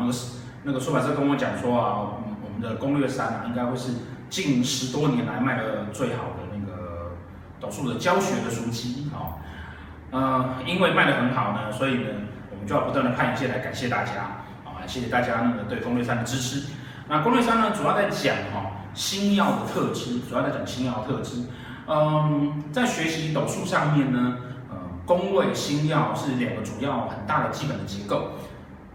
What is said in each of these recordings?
那个那个出版社跟我讲说啊，我们的攻略三啊，应该会是近十多年来卖的最好的那个斗数的教学的书籍啊。呃，因为卖的很好呢，所以呢，我们就要不断的派一些来感谢大家，啊，谢谢大家那个对攻略三的支持。那攻略三呢，主要在讲哈星曜的特质，主要在讲星曜特质。嗯，在学习斗数上面呢。呃宫位星曜是两个主要很大的基本的结构，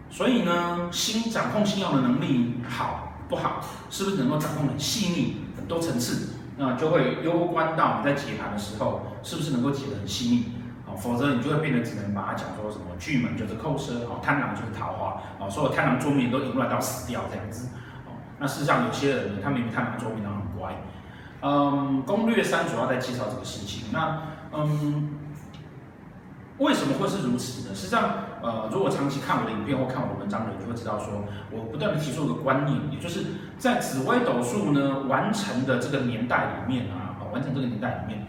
所以呢，心掌控信用的能力好不好，是不是能够掌控很细腻、很多层次，那就会攸关到你在解盘的时候，是不是能够解得很细腻啊？否则你就会变得只能把它讲说什么巨门就是扣奢，哦，贪狼就是桃花，哦，所有贪狼桌面都淫乱到死掉这样子，哦，那事实上有些人呢，他明明贪狼桌面然后很乖，嗯，攻略三主要在介绍这个事情，那嗯。为什么会是如此呢？实际上，呃，如果长期看我的影片或看我的文章的人，就会知道说，我不断地提出一个观念，也就是在紫微斗数呢完成的这个年代里面啊，完成这个年代里面，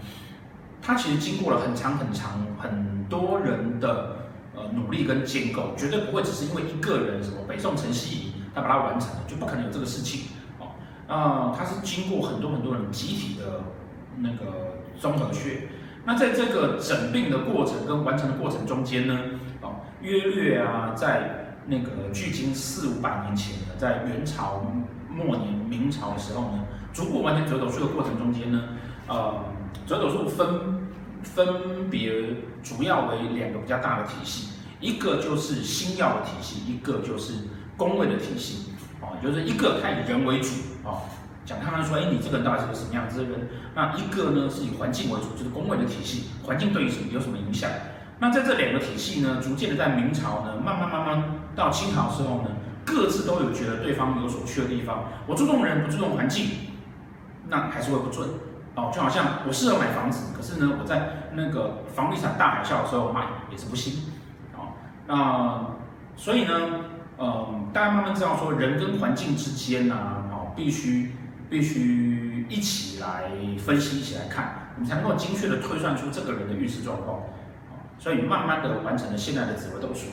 它其实经过了很长很长很多人的呃努力跟建构，绝对不会只是因为一个人什么北宋陈希夷他把它完成了，就不可能有这个事情哦。啊、呃，它是经过很多很多人集体的那个综合学。那在这个整病的过程跟完成的过程中间呢，哦，约略啊，在那个距今四五百年前呢，在元朝末年、明朝的时候呢，逐步完成折斗术的过程中间呢，呃，折斗术分分别主要为两个比较大的体系，一个就是星曜的体系，一个就是宫位的体系，哦，就是一个它以人为主，哦。讲他们说，哎，你这个人到底是个什么样子的人？那一个呢是以环境为主，就是宫位的体系，环境对于什么有什么影响？那在这两个体系呢，逐渐的在明朝呢，慢慢慢慢到清朝之后呢，各自都有觉得对方有所缺的地方。我注重人，不注重环境，那还是会不准哦。就好像我适合买房子，可是呢，我在那个房地产大海啸的时候买也是不行哦。那所以呢，嗯，大家慢慢知道说，人跟环境之间呢，哦，必须。必须一起来分析，一起来看，你才能够精确的推算出这个人的运势状况。所以慢慢的完成了现在的紫微斗数。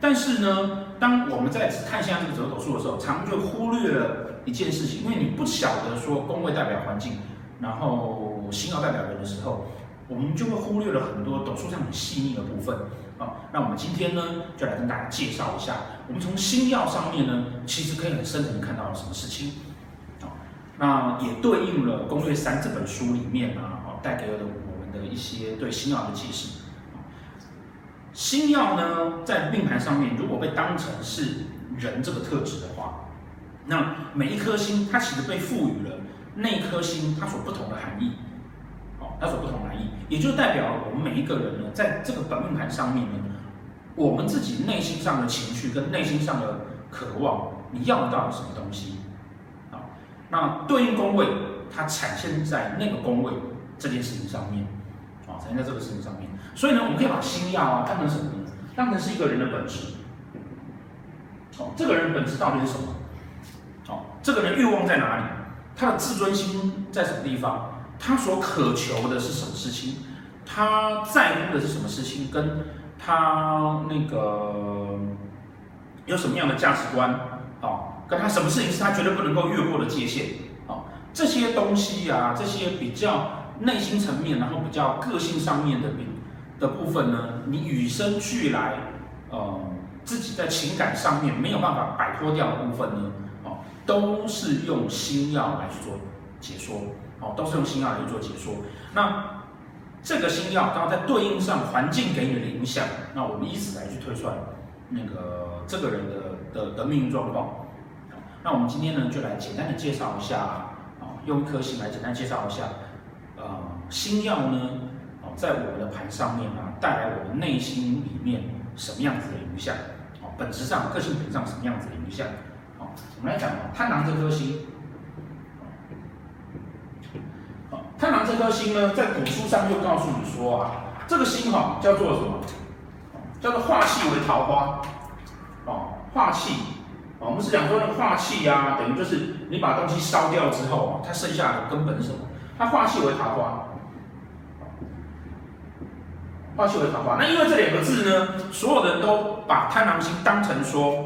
但是呢，当我们在看现在这个紫微斗数的时候，常常就忽略了一件事情，因为你不晓得说宫位代表环境，然后星曜代表人的时候，我们就会忽略了很多斗数上很细腻的部分。啊，那我们今天呢，就来跟大家介绍一下，我们从星曜上面呢，其实可以很深层的看到什么事情。那也对应了《攻略三》这本书里面啊，哦，带给了我们的一些对星曜的解释。星曜呢，在命盘上面，如果被当成是人这个特质的话，那每一颗星它其实被赋予了那颗星它所不同的含义，哦，它所不同的含义，也就代表我们每一个人呢，在这个本命盘上面呢，我们自己内心上的情绪跟内心上的渴望，你要得到什么东西？那对应宫位，它产生在那个宫位这件事情上面，啊，产生在这个事情上面。所以呢，我们可以把星曜啊当成什么呢？当成是一个人的本质。哦，这个人本质到底是什么？哦，这个人欲望在哪里？他的自尊心在什么地方？他所渴求的是什么事情？他在乎的是什么事情？跟他那个有什么样的价值观？哦。跟他什么事情是他绝对不能够越过的界限？哦，这些东西啊，这些比较内心层面，然后比较个性上面的的部分呢，你与生俱来，呃，自己在情感上面没有办法摆脱掉的部分呢，哦，都是用星曜来去做解说，哦，都是用星曜来去做解说。那这个星曜，然后在对应上环境给你的影响，那我们以此来去推算那个这个人的的的命运状况。那我们今天呢，就来简单的介绍一下啊，用一颗星来简单介绍一下，呃，星曜呢，哦，在我们的盘上面啊，带来我们内心里面什么样子的影响？哦，本质上、个性本质上什么样子的影响？好，我们来讲贪狼这颗星，好，贪狼这颗星呢，在古书上又告诉你说啊，这个星哈叫做什么？叫做化气为桃花，哦，化气。我们是讲说那化气呀，等于就是你把东西烧掉之后啊，它剩下的根本是什么？它化气为桃花。化气为桃花。那因为这两个字呢，所有人都把贪狼星当成说，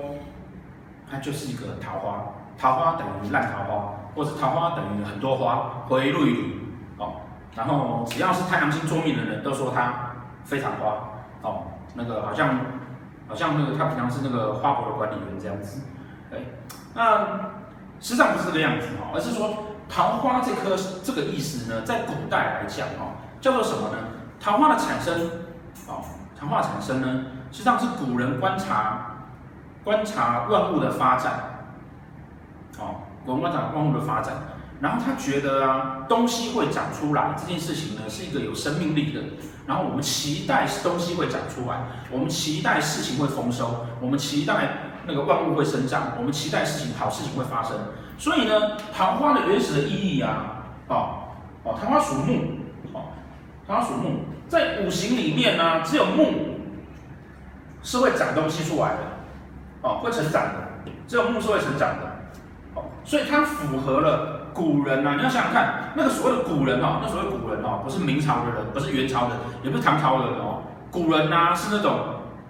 它就是一个桃花，桃花等于烂桃花，或者桃花等于很多花，回绿哦。然后只要是贪狼星坐命的人都说它非常花哦，那个好像好像那个他平常是那个花博的管理员这样子，对，那实际上不是这个样子哦，而是说桃花这颗这个意思呢，在古代来讲哦，叫做什么呢？桃花的产生，哦，桃花产生呢，实际上是古人观察观察万物的发展，哦，古人观察万物的发展，然后他觉得啊，东西会长出来这件事情呢，是一个有生命力的，然后我们期待东西会长出来，我们期待事情会丰收，我们期待那个万物会生长，我们期待事情好事情会发生，所以呢，桃花的原始的意义啊，哦，哦，桃花属木。哦，桃花属木，在五行里面呢，只有木是会长东西出来的，哦，会成长的，只有木是会成长的，哦，所以它符合了古人呐、啊。你要想想看，那个所谓的古人哦，那所谓古人哦，不是明朝的人，不是元朝的，也不是唐朝的人哦，古人呐、啊、是那种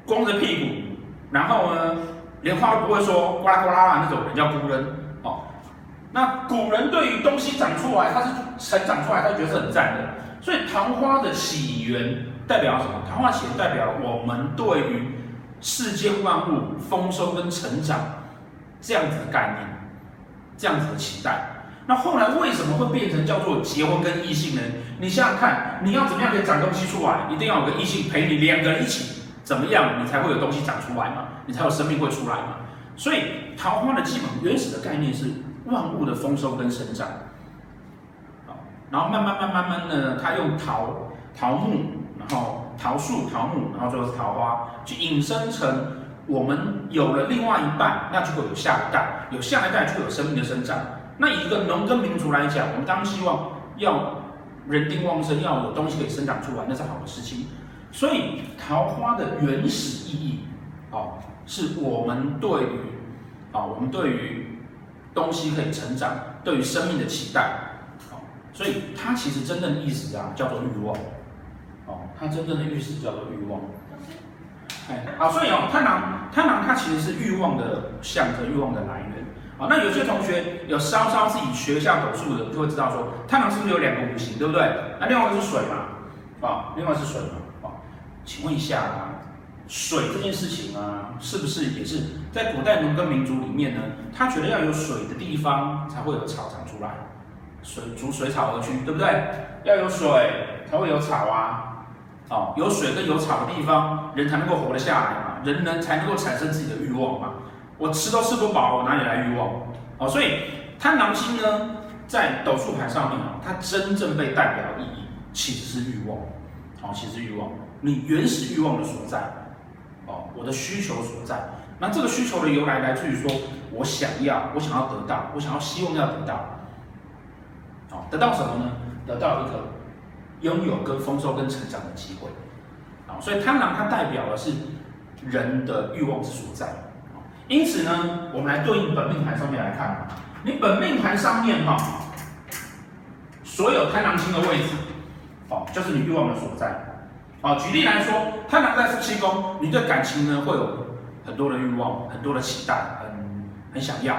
光着屁股，然后呢，连话都不会说，呱啦呱啦啦那种人叫古人哦。那古人对于东西长出来，它是成长出来，他觉得是很赞的。所以桃花的起源代表什么？桃花起源代表我们对于世间万物丰收跟成长这样子的概念，这样子的期待。那后来为什么会变成叫做结婚跟异性呢？你想想看，你要怎么样可以长东西出来？一定要有个异性陪你，两个人一起怎么样，你才会有东西长出来嘛？你才有生命会出来嘛？所以桃花的基本原始的概念是万物的丰收跟生长。然后慢慢慢慢慢呢，他用桃桃木，然后桃树桃木，然后最后是桃花，去引申成我们有了另外一半，那就会有下一代，有下一代就有生命的生长。那以一个农耕民族来讲，我们当然希望要人丁旺盛，要有东西可以生长出来，那是好的事情。所以桃花的原始意义，哦，是我们对于啊，我们对于东西可以成长，对于生命的期待。哦所以它其实真正的意思啊，叫做欲望，哦，它真正的意思叫做欲望，哎，好，所以哦，贪狼，贪狼它其实是欲望的象征，欲望的来源，啊，那有些同学有稍稍自己学一下斗数的，就会知道说，贪狼是不是有两个五行，对不对？那另外一个是水嘛，啊，另外是水嘛，请问一下啊，水这件事情啊，是不是也是在古代农耕民族里面呢？他觉得要有水的地方才会有草长出来。水逐水草而居，对不对？要有水才会有草啊，哦，有水跟有草的地方，人才能够活得下来嘛，人能才能够产生自己的欲望嘛。我吃都吃不饱，我哪里来欲望？哦，所以贪狼星呢，在斗数盘上面啊，它真正被代表的意义其实是欲望，哦，其实欲望，你原始欲望的所在，哦，我的需求所在。那这个需求的由来来自于说，我想要，我想要得到，我想要希望要得到。哦，得到什么呢？得到一个拥有跟丰收跟成长的机会。啊，所以贪狼它代表的是人的欲望之所在。因此呢，我们来对应本命盘上面来看，你本命盘上面哈，所有贪狼星的位置，哦，就是你欲望的所在。哦，举例来说，贪狼在夫妻宫，你对感情呢会有很多的欲望，很多的期待，很很想要。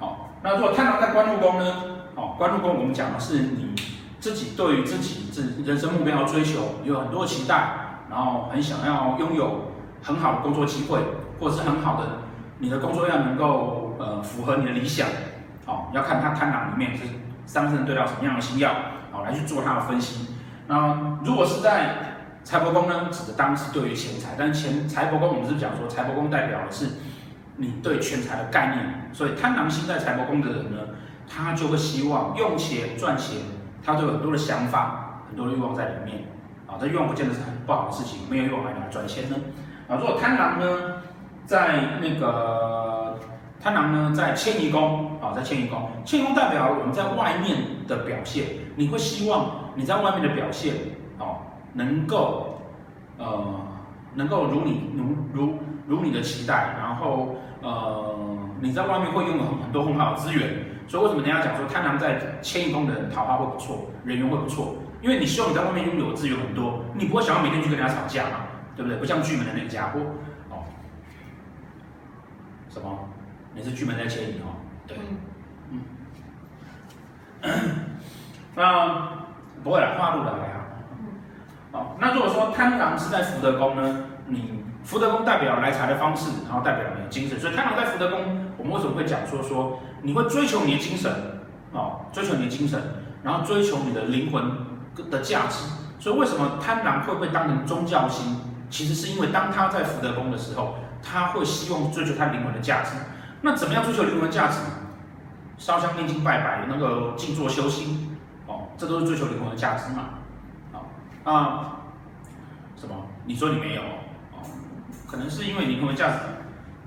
哦，那如果贪狼在官禄宫呢？哦，官禄宫我们讲的是你自己对于自己自人生目标追求有很多期待，然后很想要拥有很好的工作机会，或者是很好的你的工作要能够呃符合你的理想。哦，要看他贪狼里面是三个人对到什么样的星曜，好来去做他的分析。那如果是在财帛宫呢，指的当然是对于钱财，但钱财帛宫我们是讲说财帛宫代表的是你对钱财的概念，所以贪狼星在财帛宫的人呢。他就会希望用钱赚钱，他都有很多的想法，很多的欲望在里面啊。这欲望不见得是很不好的事情，没有欲望来哪赚钱呢？啊，如果贪狼呢，在那个贪狼呢，在迁移宫啊，在迁移宫，迁移宫代表我们在外面的表现，你会希望你在外面的表现哦，能够呃，能够如你如如如你的期待，然后呃，你在外面会拥有很多很好的资源。所以为什么人家讲说贪狼在迁移宫的人桃花会不错，人缘会不错？因为你希望你在外面拥有的资源很多，你不会想要每天去跟人家吵架嘛，对不对？不像巨门的那个家伙，哦，什么？你是巨门在迁移哦？对，嗯，那不会了，化禄的还好。哦，那如果说贪狼是在福德宫呢？你福德宫代表来财的方式，然后代表你的精神，所以贪狼在福德宫，我们为什么会讲说说你会追求你的精神，哦，追求你的精神，然后追求你的灵魂的价值。所以为什么贪狼会被当成宗教心？其实是因为当他在福德宫的时候，他会希望追求他灵魂的价值。那怎么样追求灵魂的价值？烧香念经拜拜，那个静坐修心，哦，这都是追求灵魂的价值嘛。啊，什么？你说你没有？哦，可能是因为灵魂的价值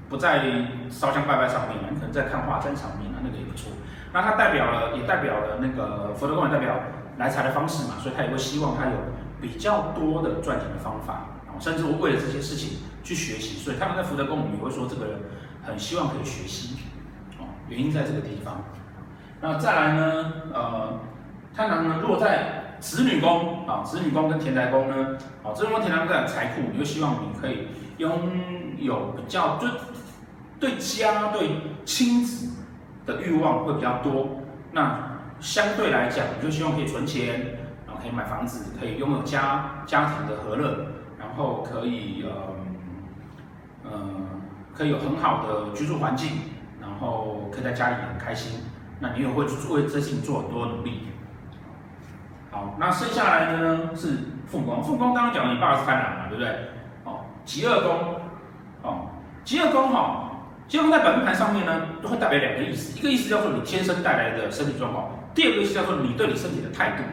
不在烧香拜拜上面，你可能在看画展上面，那个也不错。那它代表了，也代表了那个福德宫也代表来财的方式嘛，所以他也会希望他有比较多的赚钱的方法，甚至会为了这些事情去学习。所以他们在福德宫，我们也会说这个人很希望可以学习，哦，原因在这个地方。那再来呢？呃，贪狼呢落在。子女宫啊，子女宫跟田宅宫呢，啊，子女宫田宅宫在财库，你就希望你可以拥有比较对对家对亲子的欲望会比较多。那相对来讲，你就希望可以存钱，然后可以买房子，可以拥有家家庭的和乐，然后可以呃呃可以有很好的居住环境，然后可以在家里很开心。那你也会为这事情做很多努力。好，那剩下来的呢是父母宫。父母宫刚刚讲，你爸爸是贪狼嘛，对不对？哦，疾厄宫，哦，疾厄宫哈，疾厄宫在本命盘上面呢，都会代表两个意思，一个意思叫做你天生带来的身体状况，第二个意思叫做你对你身体的态度。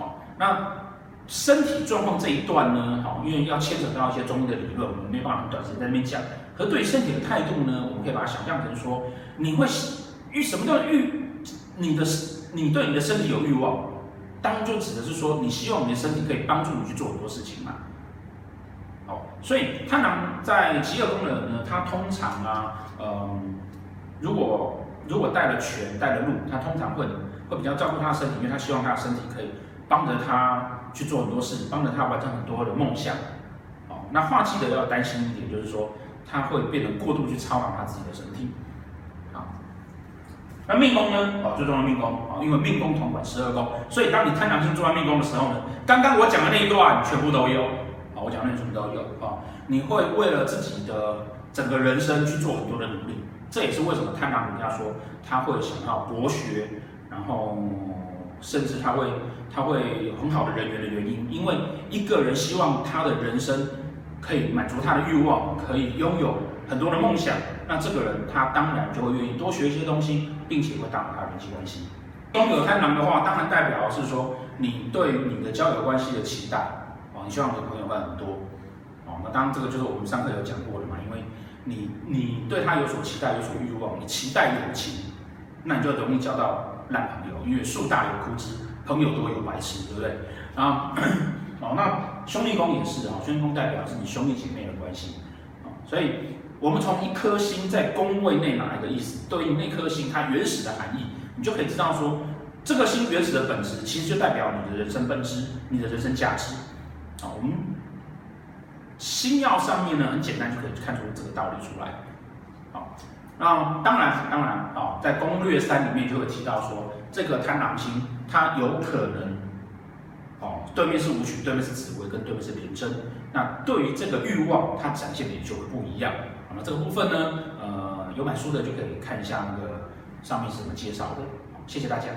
好，那身体状况这一段呢，好，因为要牵扯到一些中医的理论，我们没办法很短时间在那边讲。可对身体的态度呢，我们可以把它想象成说，你会欲什么叫欲？你的你对你的身体有欲望。当就指的是说，你希望你的身体可以帮助你去做很多事情嘛？哦，所以贪狼在疾厄宫的人呢，他通常啊，嗯，如果如果带了权带了禄，他通常会会比较照顾他的身体，因为他希望他的身体可以帮着他去做很多事，帮着他完成很多的梦想。哦，那化忌的要担心一点，就是说他会变得过度去操劳他自己的身体。那命宫呢？哦，最重要命宫啊，因为命宫统管十二宫，所以当你贪狼星坐在命宫的时候呢，刚刚我讲的那一段全部都有啊，我讲的那全部都有啊。你会为了自己的整个人生去做很多的努力，这也是为什么贪狼人家说他会想要博学，然后甚至他会他会有很好的人缘的原因，因为一个人希望他的人生可以满足他的欲望，可以拥有很多的梦想，那这个人他当然就会愿意多学一些东西。并且会打好他的人际关系。宫有贪狼的话，当然代表是说你对你的交友关系的期待哦，你希望你的朋友会很多哦。那当然这个就是我们上课有讲过的嘛，因为你你对他有所期待，有所欲望，你期待友情，那你就容易交到烂朋友，因为树大有枯枝，朋友多有白痴，对不对？啊，哦，那兄弟宫也是啊，兄弟宫代表是你兄弟姐妹的关系啊，所以。我们从一颗星在宫位内哪一个意思，对应那颗星它原始的含义，你就可以知道说，这个星原始的本质其实就代表你的人生本质，你的人生价值。啊，我们星曜上面呢，很简单就可以看出这个道理出来。好，那当然当然啊，在攻略三里面就会提到说，这个贪狼星它有可能，哦，对面是武曲，对面是紫微，跟对面是廉贞。那对于这个欲望，它展现的也就会不一样。那这个部分呢呃有买书的就可以看一下那个上面是怎么介绍的。谢谢大家。